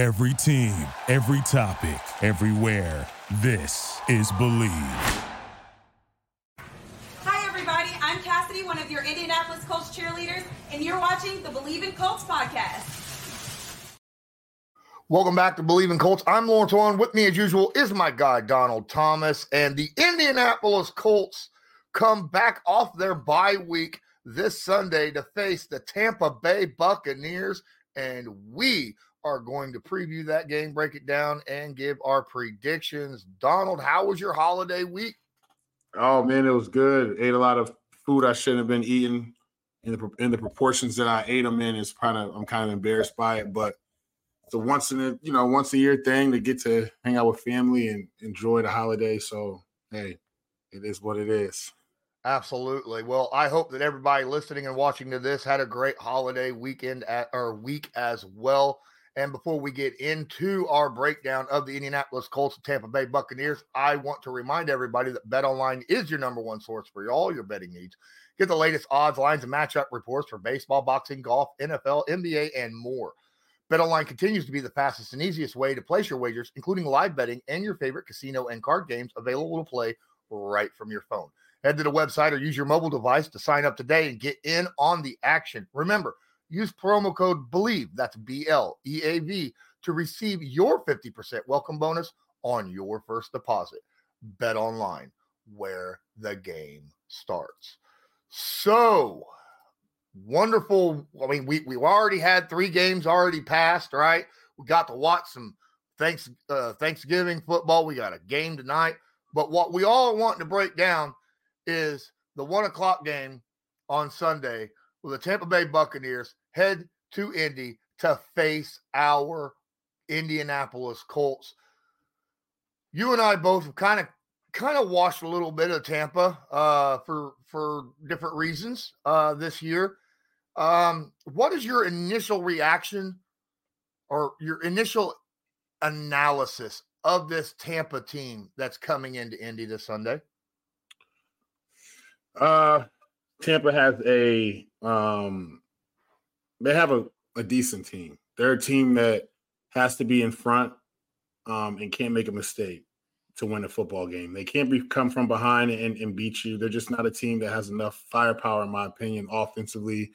Every team, every topic, everywhere. This is Bleav. Hi, everybody. I'm Cassidy, one of your Indianapolis Colts cheerleaders, and you're watching the Bleav in Colts podcast. Welcome back to Bleav in Colts. I'm Lawrence Owen. With me, as usual, is my guy, Donald Thomas. And the Indianapolis Colts come back off their bye week this Sunday to face the Tampa Bay Buccaneers. And we are going to preview that game, break it down, and give our predictions. Donald, how was your holiday week? Oh man, it was good. Ate a lot of food I shouldn't have been eating in the in the proportions that I ate them in. Is kind of I'm kind of embarrassed by it, but it's a once in a you know once a year thing to get to hang out with family and enjoy the holiday. So hey, it is what it is. Absolutely. Well, I hope that everybody listening and watching to this had a great holiday weekend at, or week as well. And before we get into our breakdown of the Indianapolis Colts and Tampa Bay Buccaneers, I want to remind everybody that BetOnline is your number one source for all your betting needs. Get the latest odds, lines, and matchup reports for baseball, boxing, golf, NFL, NBA, and more. BetOnline continues to be the fastest and easiest way to place your wagers, including live betting and your favorite casino and card games available to play right from your phone. Head to the website or use your mobile device to sign up today and get in on the action. Remember, Use promo code BLEAV, that's B L E A V, to receive your 50% welcome bonus on your first deposit. BetOnline, where the game starts. So wonderful. I mean, we, we've already had three games already passed, right? We got to watch some thanks uh, Thanksgiving football. We got a game tonight. But what we all want to break down is the one o'clock game on Sunday with the Tampa Bay Buccaneers head to Indy to face our Indianapolis Colts. You and I both kind of kind of watched a little bit of Tampa uh, for for different reasons uh, this year. Um, what is your initial reaction or your initial analysis of this Tampa team that's coming into Indy this Sunday? Uh, Tampa has a um, they have a, a decent team. They're a team that has to be in front um, and can't make a mistake to win a football game. They can't be come from behind and, and beat you. They're just not a team that has enough firepower, in my opinion, offensively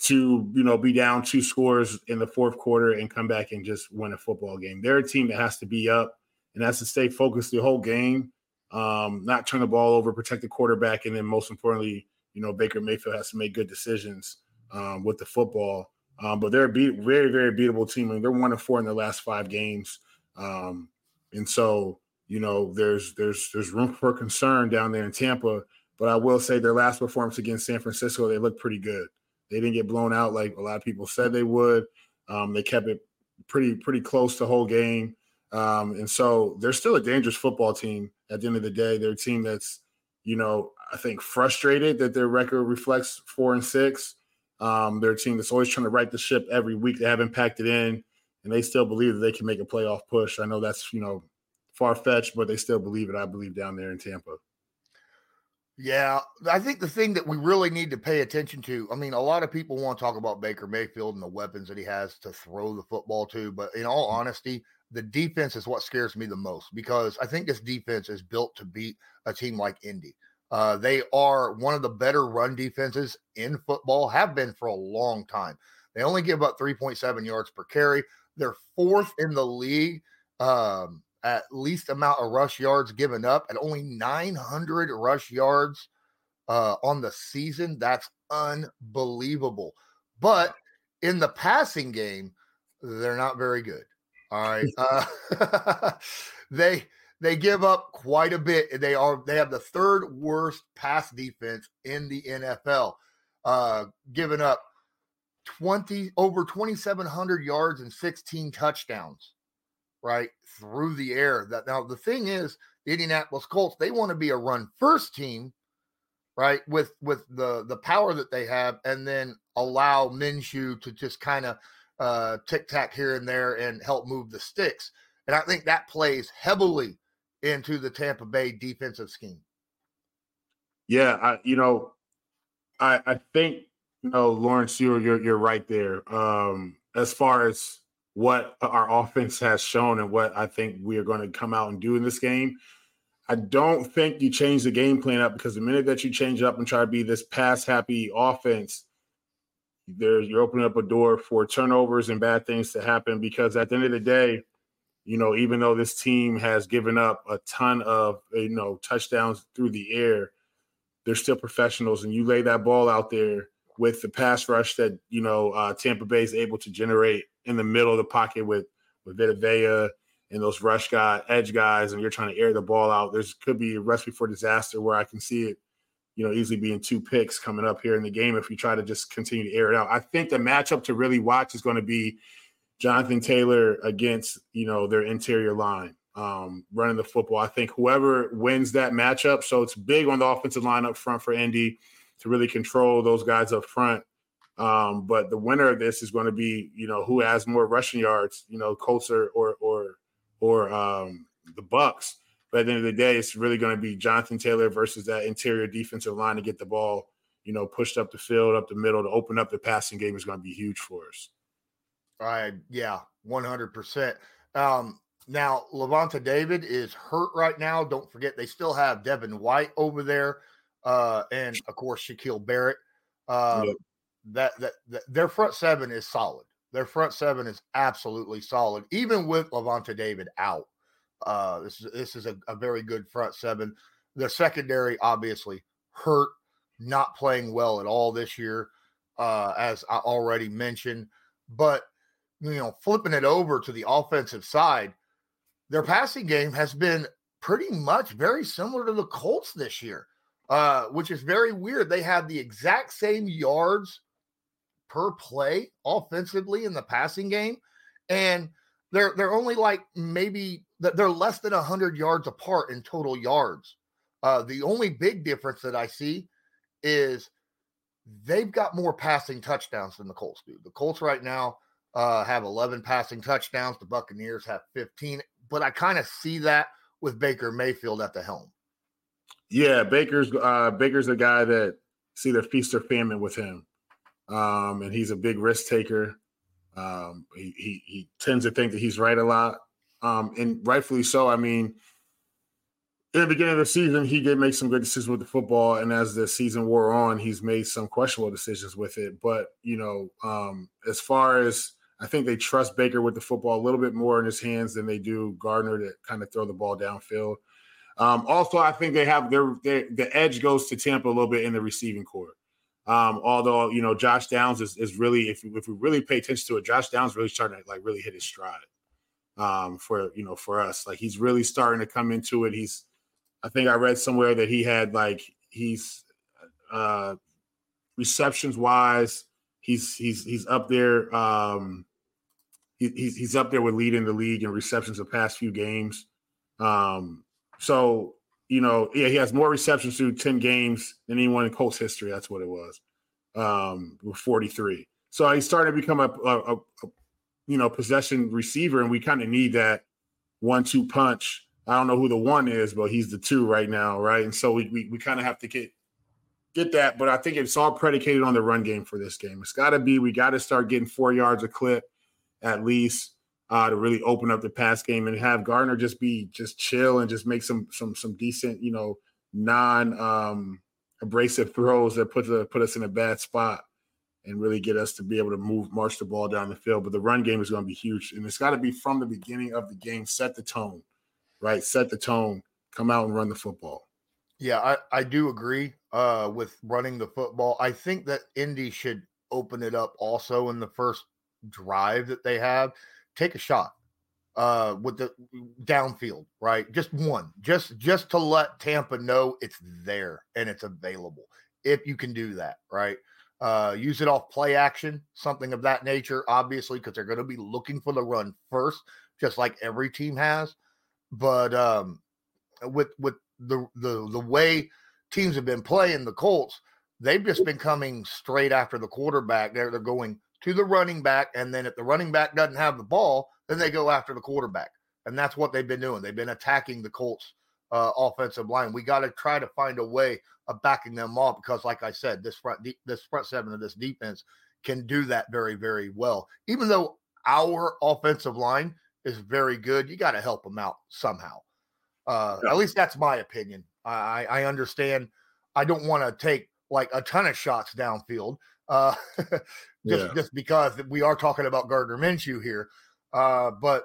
to you know be down two scores in the fourth quarter and come back and just win a football game. They're a team that has to be up and has to stay focused the whole game, um, not turn the ball over, protect the quarterback, and then most importantly, you know Baker Mayfield has to make good decisions um, with the football. Um, but they're a beat, very, very beatable team. I mean, they're one of four in their last five games. Um, and so, you know, there's there's there's room for concern down there in Tampa. But I will say their last performance against San Francisco, they looked pretty good. They didn't get blown out like a lot of people said they would. Um, they kept it pretty pretty close the whole game. Um, and so they're still a dangerous football team at the end of the day. They're a team that's, you know, I think frustrated that their record reflects four and six. Um, they're a team that's always trying to right the ship every week. They haven't packed it in, and they still believe that they can make a playoff push. I know that's you know far fetched, but they still believe it. I believe down there in Tampa. Yeah, I think the thing that we really need to pay attention to. I mean, a lot of people want to talk about Baker Mayfield and the weapons that he has to throw the football to, but in all honesty, the defense is what scares me the most because I think this defense is built to beat a team like Indy. Uh, they are one of the better run defenses in football, have been for a long time. They only give up 3.7 yards per carry. They're fourth in the league um, at least amount of rush yards given up at only 900 rush yards uh, on the season. That's unbelievable. But in the passing game, they're not very good. All right. Uh, they they give up quite a bit. They are they have the third worst pass defense in the NFL, uh, giving up twenty over twenty seven hundred yards and sixteen touchdowns, right through the air. That now the thing is, the Indianapolis Colts they want to be a run first team, right with with the the power that they have, and then allow Minshew to just kind of uh, tic tac here and there and help move the sticks. And I think that plays heavily into the Tampa Bay defensive scheme. Yeah, I you know, I I think you know Lawrence, you're you're you're right there. Um, as far as what our offense has shown and what I think we are going to come out and do in this game. I don't think you change the game plan up because the minute that you change it up and try to be this pass happy offense, there you're opening up a door for turnovers and bad things to happen. Because at the end of the day, you know, even though this team has given up a ton of you know touchdowns through the air, they're still professionals, and you lay that ball out there with the pass rush that you know uh, Tampa Bay is able to generate in the middle of the pocket with with Vita Vea and those rush guy edge guys, and you're trying to air the ball out. There's could be a recipe for disaster where I can see it, you know, easily being two picks coming up here in the game if you try to just continue to air it out. I think the matchup to really watch is going to be Jonathan Taylor against you know their interior line um, running the football. I think whoever wins that matchup, so it's big on the offensive line up front for Indy to really control those guys up front. Um, but the winner of this is going to be, you know, who has more rushing yards, you know, Colts or or or, or um, the Bucs. But at the end of the day, it's really going to be Jonathan Taylor versus that interior defensive line to get the ball, you know, pushed up the field, up the middle to open up the passing game is going to be huge for us. Right. Yeah, 100%. Um, now, Lavonte David is hurt right now. Don't forget, they still have Devin White over there, uh, and of course Shaquille Barrett. Yep. that, that, that their front seven is solid. Their front seven is absolutely solid, even with Lavonte David out. Uh, this is this is a, a very good front seven. The secondary, obviously, hurt, not playing well at all this year, uh, as I already mentioned. But you know, flipping it over to the offensive side, their passing game has been pretty much very similar to the Colts this year, uh, which is very weird. They have the exact same yards per play offensively in the passing game, and they're they're only like maybe they're less than hundred yards apart in total yards. Uh, the only big difference that I see is they've got more passing touchdowns than the Colts do. The Colts right now uh, have 11 passing touchdowns. The Buccaneers have 15 but I kind of see that with Baker Mayfield at the helm. Yeah, Baker's uh, Baker's a guy that see the feast or famine with him, um, and he's a big risk taker. Um, he, he, he tends to think that he's right a lot, um, and rightfully so. I mean, in the beginning of the season, he did make some good decisions with the football, and as the season wore on, he's made some questionable decisions with it. But you know, um, as far as I think they trust Baker with the football a little bit more in his hands than they do Gardner to kind of throw the ball downfield. Um, also, I think they have their, their, the edge goes to Tampa a little bit in the receiving corps. Um, although you know Josh Downs is, is really if if we really pay attention to it, Josh Downs really starting to like really hit his stride um, for you know for us. Like he's really starting to come into it. He's I think I read somewhere that he had like he's uh, receptions wise he's he's he's up there um, he's he's up there with leading the league in receptions the past few games. Um, so you know, yeah, he has more receptions through ten games than anyone in Colts history. That's what it was, um, with forty three. So he's starting to become a, a, a you know possession receiver, and we kind of need that one two punch. I don't know who the one is, but he's the two right now, right? And so we we, we kind of have to get get that, but I think it's all predicated on the run game for this game. It's got to be we got to start getting four yards a clip at least uh, to really open up the pass game and have Gardner just be just chill and just make some some some decent, you know, non um, abrasive throws that put the put us in a bad spot and really get us to be able to move march the ball down the field. But the run game is going to be huge, and it's got to be from the beginning of the game. Set the tone, right? Set the tone. Come out and run the football. Yeah, I, I do agree uh, with running the football. I think that Indy should open it up also in the first drive that they have, take a shot uh with the downfield, right? Just one. Just just to let Tampa know it's there and it's available. If you can do that, right? Uh use it off play action, something of that nature, obviously, because they're going to be looking for the run first, just like every team has. But um with with the the the way teams have been playing the Colts, they've just been coming straight after the quarterback. They're they're going to the running back. And then if the running back doesn't have the ball, then they go after the quarterback. And that's what they've been doing. They've been attacking the Colts uh, offensive line. We got to try to find a way of backing them off because, like I said, this front this front seven of this defense can do that very very well. Even though our offensive line is very good. You got to help them out somehow. Uh, yeah. At least that's my opinion. I, I understand. I don't want to take like a ton of shots downfield, uh, just yeah. just because we are talking about Gardner Minshew here. Uh, but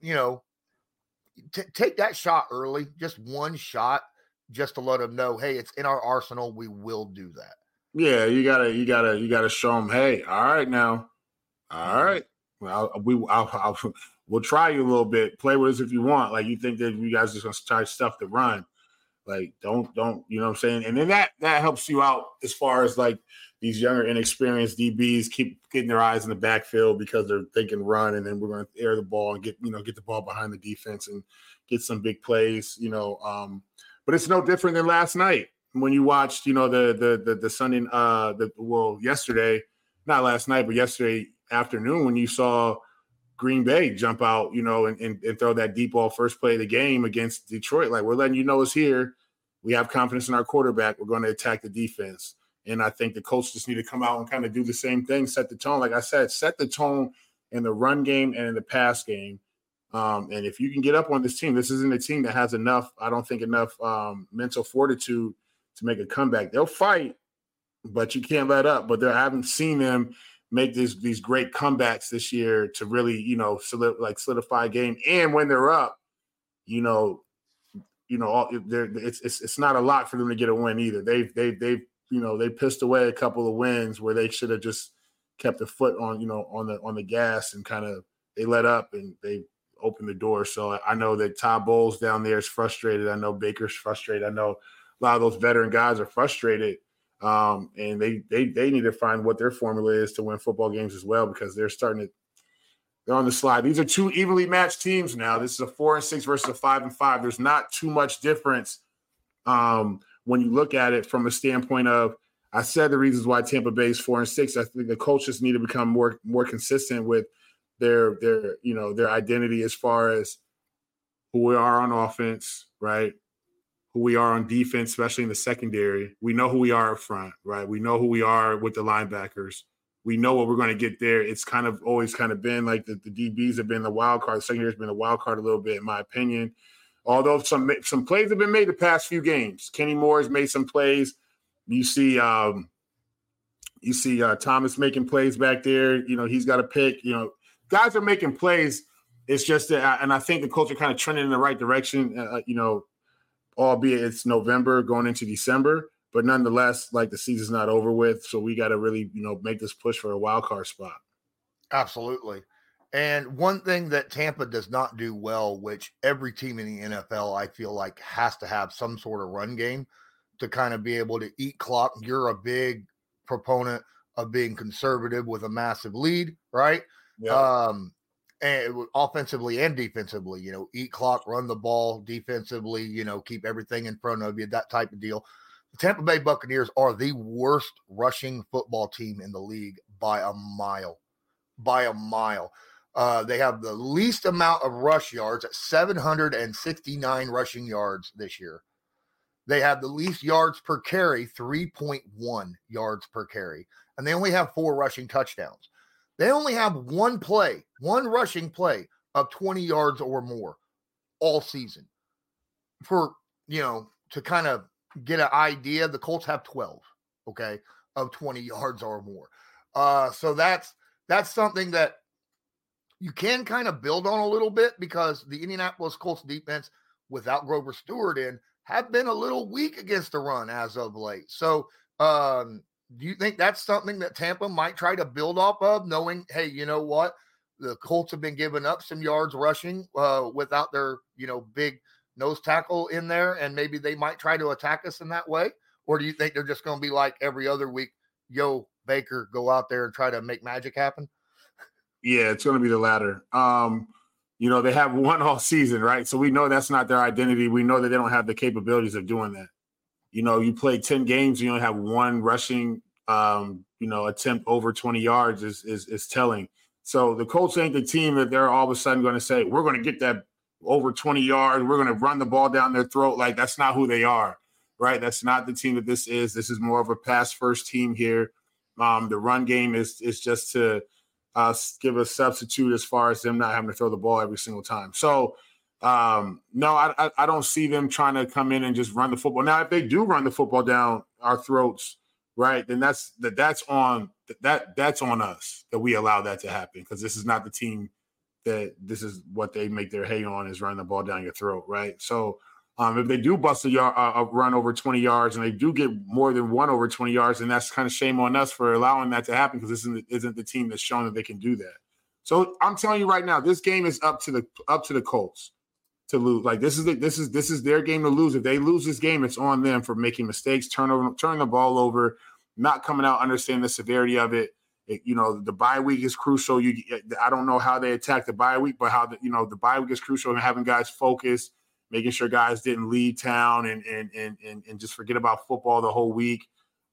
you know, t- take that shot early, just one shot, just to let them know, hey, it's in our arsenal. We will do that. Yeah, you gotta, you gotta, you gotta show them, hey, all right now, all right, mm-hmm. right. Well, we, I'll, I'll, we'll try you a little bit. Play with us if you want. Like you think that you guys just gonna try stuff to run. Like don't, don't, you know what I'm saying? And then that that helps you out as far as like these younger, inexperienced DBs keep getting their eyes in the backfield because they're thinking run, and then we're going to air the ball and get you know get the ball behind the defense and get some big plays. You know, um, but it's no different than last night when you watched you know the the the, the Sunday uh the well yesterday, not last night, but yesterday afternoon when you saw Green Bay jump out, you know, and, and, and throw that deep ball first play of the game against Detroit. Like we're letting you know it's here. We have confidence in our quarterback. We're going to attack the defense. And I think the coach just need to come out and kind of do the same thing, set the tone. Like I said, set the tone in the run game and in the pass game. Um, and if you can get up on this team, this isn't a team that has enough, I don't think, enough um, mental fortitude to make a comeback. They'll fight, but you can't let up. But I haven't seen them make these these great comebacks this year to really, you know, solid, like solidify a game. And when they're up, you know, you know, it's, it's it's not a lot for them to get a win either. They've they've they've you know, they pissed away a couple of wins where they should have just kept a foot on, you know, on the on the gas and kind of they let up and they opened the door. So I know that Todd Bowles down there is frustrated. I know Baker's frustrated. I know a lot of those veteran guys are frustrated. Um, and they they they need to find what their formula is to win football games as well because they're starting to they're on the slide. These are two evenly matched teams now. This is a four and six versus a five and five. There's not too much difference. Um, when you look at it from a standpoint of I said the reasons why Tampa Bay is four and six. I think the coaches need to become more more consistent with their their you know their identity as far as who we are on offense, right? Who we are on defense, especially in the secondary. We know who we are up front, right? We know who we are with the linebackers. We know what we're going to get there. It's kind of always kind of been like the, the DBs have been the wild card. The secondary has been the wild card a little bit, in my opinion. Although some some plays have been made the past few games. Kenny Moore has made some plays. You see, um, you see uh, Thomas making plays back there. You know, he's got a pick. You know, guys are making plays. It's just that, and I think the culture kind of trending in the right direction. Uh, uh, you know, albeit it's November going into December, but nonetheless, like the season's not over with, so we got to really, you know, make this push for a wild card spot. Absolutely. And one thing that Tampa does not do well, which every team in the NFL, I feel like, has to have some sort of run game to kind of be able to eat clock. You're a big proponent of being conservative with a massive lead, right? Yeah. Um, and offensively and defensively, you know, eat clock, run the ball defensively, you know, keep everything in front of you, that type of deal. The Tampa Bay Buccaneers are the worst rushing football team in the league by a mile. By a mile. Uh, they have the least amount of rush yards at 769 rushing yards this year. They have the least yards per carry, 3.1 yards per carry, and they only have four rushing touchdowns. They only have one play, one rushing play of 20 yards or more all season. For, you know, to kind of get an idea, the Colts have 12, okay, of 20 yards or more. Uh, so that's that's something that you can kind of build on a little bit because the Indianapolis Colts defense without Grover Stewart in have been a little weak against the run as of late. So, um, do you think that's something that Tampa might try to build off of, knowing, hey, you know what, the Colts have been giving up some yards rushing uh, without their, you know, big nose tackle in there, and maybe they might try to attack us in that way? Or do you think they're just going to be like every other week, yo, Baker, go out there and try to make magic happen? Yeah, it's going to be the latter. Um, you know, they have one all season, right? So we know that's not their identity. We know that they don't have the capabilities of doing that. You know, you play 10 games, you only have one rushing um, you know, attempt over 20 yards is is is telling. So the Colts ain't the team that they're all of a sudden going to say, we're going to get that over 20 yards, we're going to run the ball down their throat. Like that's not who they are, right? That's not the team that this is. This is more of a pass first team here. Um, the run game is is just to uh, give a substitute as far as them not having to throw the ball every single time. So, um, no, I, I, don't see them trying to come in and just run the football. Now, if they do run the football down our throats, right, then that's that that's on that that's on us that we allow that to happen because this is not the team that this is what they make their hay on is running the ball down your throat, right? So um, if they do bust a, yard, a run over 20 yards and they do get more than one over 20 yards, then that's kind of shame on us for allowing that to happen because this isn't, isn't the team that's shown that they can do that. So I'm telling you right now, this game is up to the up to the Colts to lose. Like this is the, this is this is their game to lose. If they lose this game, it's on them for making mistakes, turn over, turn the ball over, not coming out, understanding the severity of it. it. you know, the bye week is crucial. You, I don't know how they attack the bye week, but how the, you know the bye week is crucial and having guys focus, making sure guys didn't leave town and and and and, and just forget about football the whole week.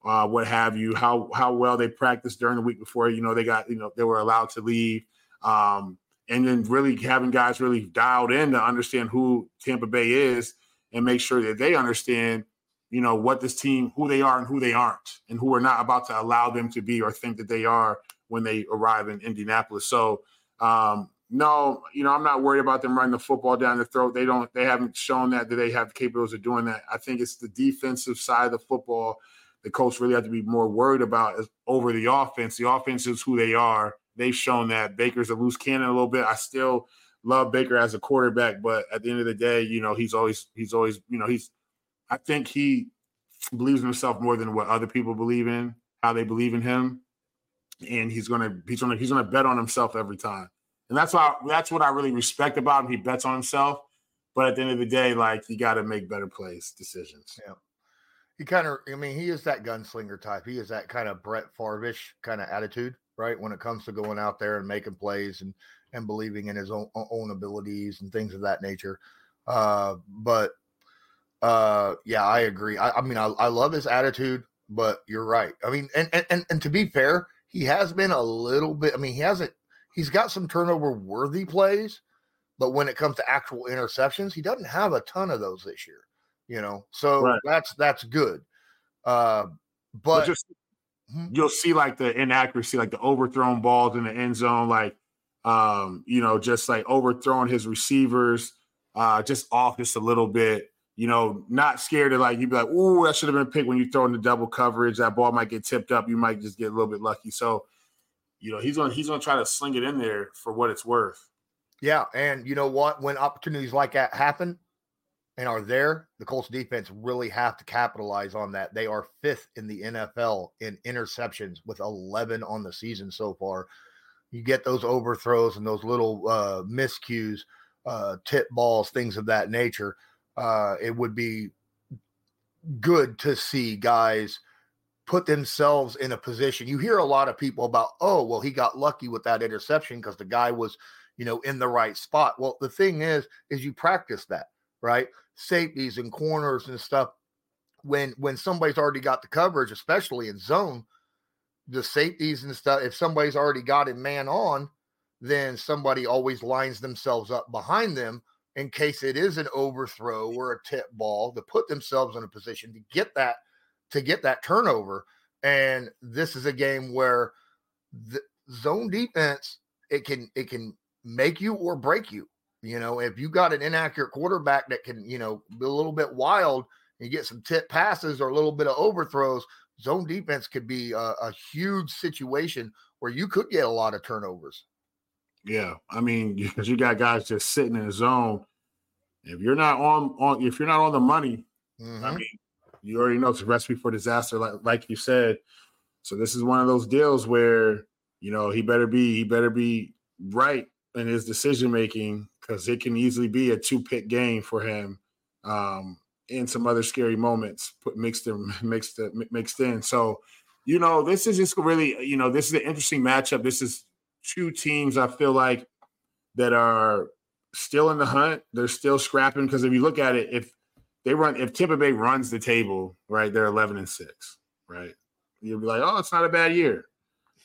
Uh, what have you? How how well they practiced during the week before you know they got you know they were allowed to leave. Um, and then really having guys really dialed in to understand who Tampa Bay is and make sure that they understand, you know, what this team, who they are and who they aren't, and who we're not about to allow them to be or think that they are when they arrive in Indianapolis. So, um, no, you know, I'm not worried about them running the football down the throat. They don't, they haven't shown that that they have the capabilities of doing that. I think it's the defensive side of the football the coach really have to be more worried about is over the offense. The offense is who they are they've shown that Baker's a loose cannon a little bit. I still love Baker as a quarterback, but at the end of the day, you know, he's always he's always, you know, he's I think he believes in himself more than what other people believe in, how they believe in him. And he's gonna he's gonna he's gonna bet on himself every time. And that's why that's what I really respect about him. He bets on himself. But at the end of the day, like you got to make better plays decisions. Yeah. He kind of, I mean, he is that gunslinger type. He is that kind of Brett Favre-ish kind of attitude right? When it comes to going out there and making plays and and believing in his own own abilities and things of that nature. Uh, but uh, yeah, I agree. I, I mean, I, I love his attitude, but you're right. I mean, and, and and to be fair, he has been a little bit. I mean, he hasn't. He's got some turnover worthy plays, but when it comes to actual interceptions, he doesn't have a ton of those this year. You know, so right. that's that's good. Uh, but just mm-hmm. you'll see like the inaccuracy, like the overthrown balls in the end zone, like um, you know, just like overthrowing his receivers, uh, just off just a little bit. You know, not scared of like you'd be like, "Ooh, that should have been picked." When you throw in the double coverage, that ball might get tipped up. You might just get a little bit lucky. So, you know, he's gonna he's gonna try to sling it in there for what it's worth. Yeah, and you know what? When opportunities like that happen, and are there, the Colts defense really have to capitalize on that. They are fifth in the NFL in interceptions with 11 on the season so far. You get those overthrows and those little uh, miscues, uh, tip balls, things of that nature. Uh, it would be good to see guys put themselves in a position. You hear a lot of people about, oh, well, he got lucky with that interception because the guy was, you know, in the right spot. Well, the thing is, is you practice that, right? safeties and corners and stuff when when somebody's already got the coverage, especially in zone, the safeties and stuff, if somebody's already got it man on, then somebody always lines themselves up behind them in case it is an overthrow or a tip ball to put themselves in a position to get that to get that turnover. And this is a game where the zone defense it can it can make you or break you. You know, if you got an inaccurate quarterback that can, you know, be a little bit wild and get some tip passes or a little bit of overthrows, zone defense could be a, a huge situation where you could get a lot of turnovers. Yeah, I mean, because you got guys just sitting in the zone. If you're not on on, if you're not on the money, mm-hmm. I mean, you already know it's a recipe for disaster, like like you said. So this is one of those deals where you know he better be he better be right in his decision making because it can easily be a two pick game for him um, in some other scary moments put mixed in mixed mixed in. So, you know, this is just really, you know, this is an interesting matchup. This is two teams I feel like that are still in the hunt. They're still scrapping because if you look at it, if they run, if Tampa Bay runs the table, right, they're eleven and six, right. You'll be like, oh, it's not a bad year.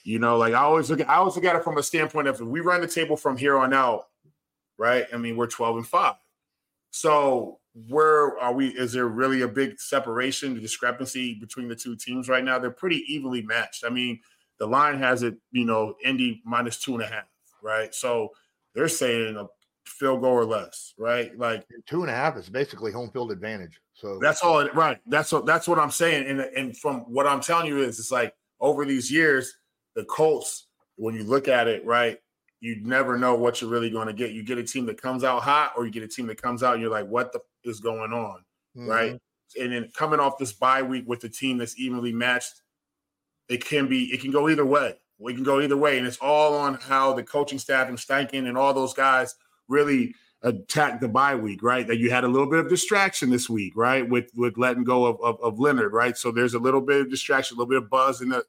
You know, like I always look at I always look at it from a standpoint of if we run the table from here on out, right? I mean, we're 12 and 5. So where are we? Is there really a big separation, the discrepancy between the two teams right now? They're pretty evenly matched. I mean, the line has it, you know, Indy minus two and a half, right? So they're saying a field goal or less, right? Like two and a half is basically home field advantage. So that's all. It, right. That's what that's what I'm saying. And and from what I'm telling you is, it's like over these years, the Colts, when you look at it, right, you never know what you're really going to get. You get a team that comes out hot, or you get a team that comes out, and you're like, what the f- is going on, mm-hmm. right? And then coming off this bye week with a team that's evenly matched, it can be it can go either way. We can go either way, and it's all on how the coaching staff and Steichen and all those guys really attack the bye week, right? That you had a little bit of distraction this week, right? With with letting go of, of, of Leonard, right? So there's a little bit of distraction, a little bit of buzz in the,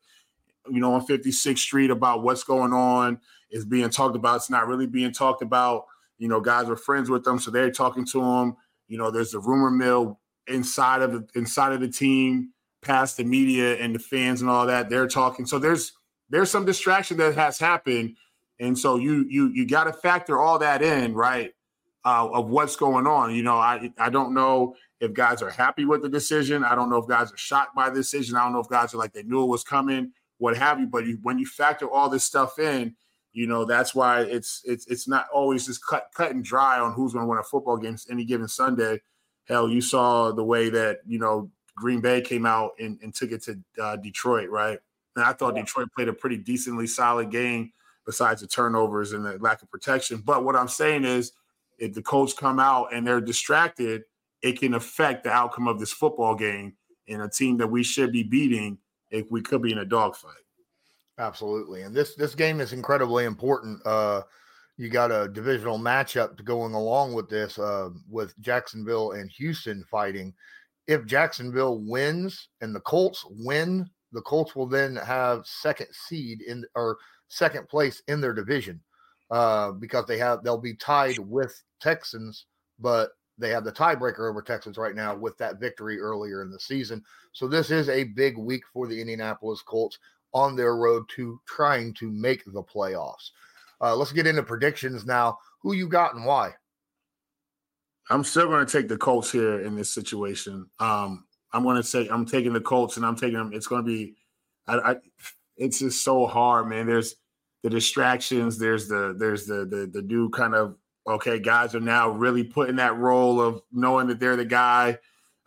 you know, on 56th Street about what's going on is being talked about. It's not really being talked about. You know, guys are friends with them, so they're talking to them. You know, there's the rumor mill inside of the inside of the team, past the media and the fans and all that. They're talking. So there's there's some distraction that has happened. And so you you you got to factor all that in, right? uh, of what's going on. You know, I I don't know if guys are happy with the decision. I don't know if guys are shocked by the decision. I don't know if guys are like they knew it was coming, what have you. But you, when you factor all this stuff in, you know that's why it's it's it's not always just cut cut and dry on who's going to win a football game any given Sunday. Hell, you saw the way that you know Green Bay came out and, and took it to uh, Detroit, right? And I thought yeah. Detroit played a pretty decently solid game, besides the turnovers and the lack of protection. But what I'm saying is if the Colts come out and they're distracted, it can affect the outcome of this football game in a team that we should be beating if we could be in a dogfight. Absolutely. And this this game is incredibly important. Uh you got a divisional matchup going along with this uh with Jacksonville and Houston fighting. If Jacksonville wins and the Colts win, the Colts will then have second seed in or second place in their division uh, because they have they'll be tied with Texans, but they have the tiebreaker over Texans right now with that victory earlier in the season. So this is a big week for the Indianapolis Colts on their road to trying to make the playoffs. Uh, let's get into predictions now. Who you got and why? I'm still going to take the Colts here in this situation. Um, I'm going to say I'm taking the Colts, and I'm taking them. It's going to be, I, I, it's just so hard, man. There's the distractions. There's the there's the the the new kind of okay, guys are now really putting that role of knowing that they're the guy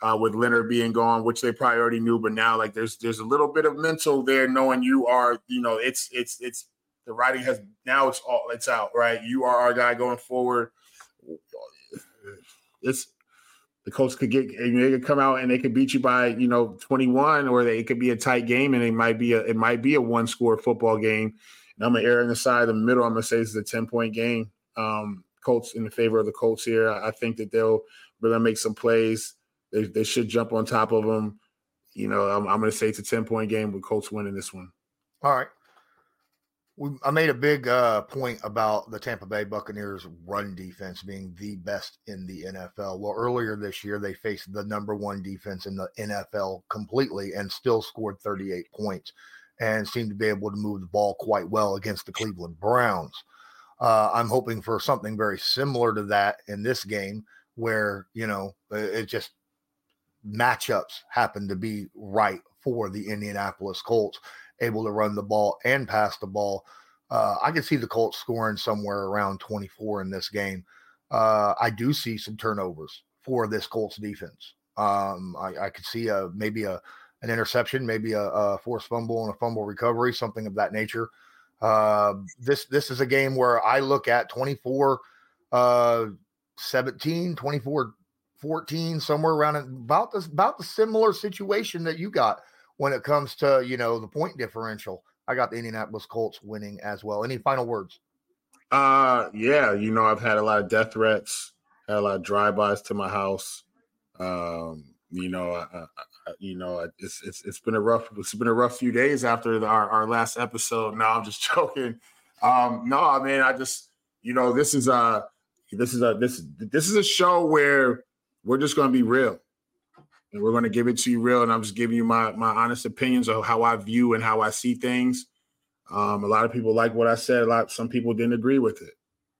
uh, with Leonard being gone, which they probably already knew, but now like there's there's a little bit of mental there, knowing you are, you know, it's it's it's the writing has now it's all it's out, right? You are our guy going forward. It's the Colts could get they could come out and they could beat you by you know 21, or they, it could be a tight game and it might be a it might be a one score football game. And I'm gonna err on the side of the middle. I'm gonna say it's a 10 point game. Um, Colts in the favor of the Colts here. I, think that they'll really make some plays. They, they should jump on top of them. You know, I'm, I'm gonna say it's a 10 point game with Colts winning this one. All right. We, I made a big uh, point about the Tampa Bay Buccaneers run defense being the best in the NFL. Well, earlier this year, they faced the number one defense in the NFL completely and still scored 38 points and seemed to be able to move the ball quite well against the Cleveland Browns. Uh, I'm hoping for something very similar to that in this game, where you know it just matchups happen to be right for the Indianapolis Colts, able to run the ball and pass the ball. Uh, I can see the Colts scoring somewhere around 24 in this game. Uh, I do see some turnovers for this Colts defense. Um, I, I could see a maybe a an interception, maybe a, a forced fumble and a fumble recovery, something of that nature. Uh, this this is a game where I look at 24 uh, 17, 24 14, somewhere around about this about the similar situation that you got when it comes to you know the point differential. I got the Indianapolis Colts winning as well. Any final words? Uh yeah, you know, I've had a lot of death threats, had a lot of drive-bys to my house. Um, you know, I, I, you know, it's it's it's been a rough it's been a rough few days after the, our our last episode. No, I'm just joking. Um, no, I mean, I just you know, this is a this is a this this is a show where we're just going to be real, and we're going to give it to you real. And I'm just giving you my my honest opinions of how I view and how I see things. Um, a lot of people like what I said. A lot, some people didn't agree with it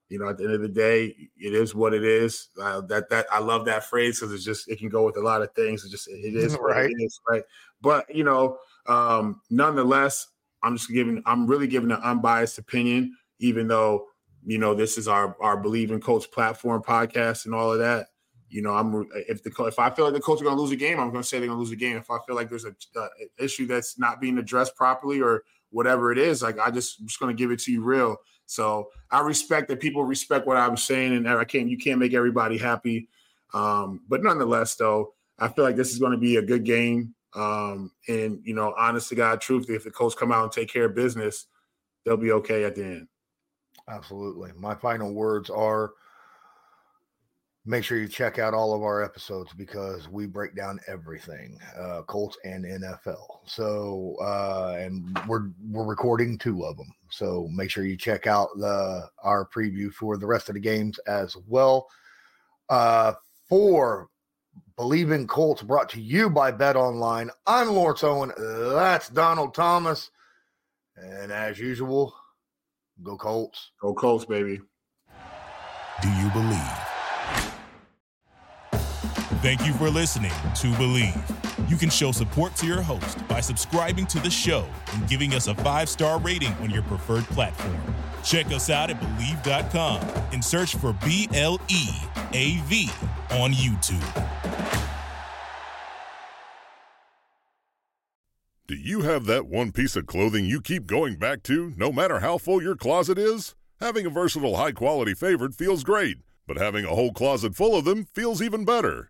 you know, at the end of the day, it is what it is. Uh, that that I love that phrase because it's just it can go with a lot of things. It just it is right. It is, right. But you know, um, nonetheless, I'm just giving. I'm really giving an unbiased opinion, even though you know this is our our Bleav in Colts platform podcast and all of that. You know, I'm if the if I feel like the Colts are going to lose a game, I'm going to say they're going to lose a game. If I feel like there's a, a issue that's not being addressed properly or whatever it is, like I just I'm just going to give it to you real. So I respect that people respect what I'm saying, and I can't you can't make everybody happy. Um, but nonetheless, though, I feel like this is going to be a good game. Um, and you know, honest to God, truth, if the Colts come out and take care of business, they'll be okay at the end. Absolutely. My final words are make sure you check out all of our episodes because we break down everything uh colts and nfl so uh and we're we're recording two of them so make sure you check out the our preview for the rest of the games as well. Uh for Bleav in colts brought to you by BetOnline i'm lawrence owen that's donald thomas. And as usual go colts. Go colts baby. Do you believe Thank you for listening to Bleav. You can show support to your host by subscribing to the show and giving us a five star rating on your preferred platform. Check us out at Bleav.com and search for B L E A V on YouTube. Do you have that one piece of clothing you keep going back to, no matter how full your closet is? Having a versatile, high quality favorite feels great, but having a whole closet full of them feels even better.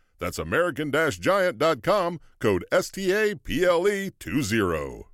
That's American Giant.com, code STAPLE20.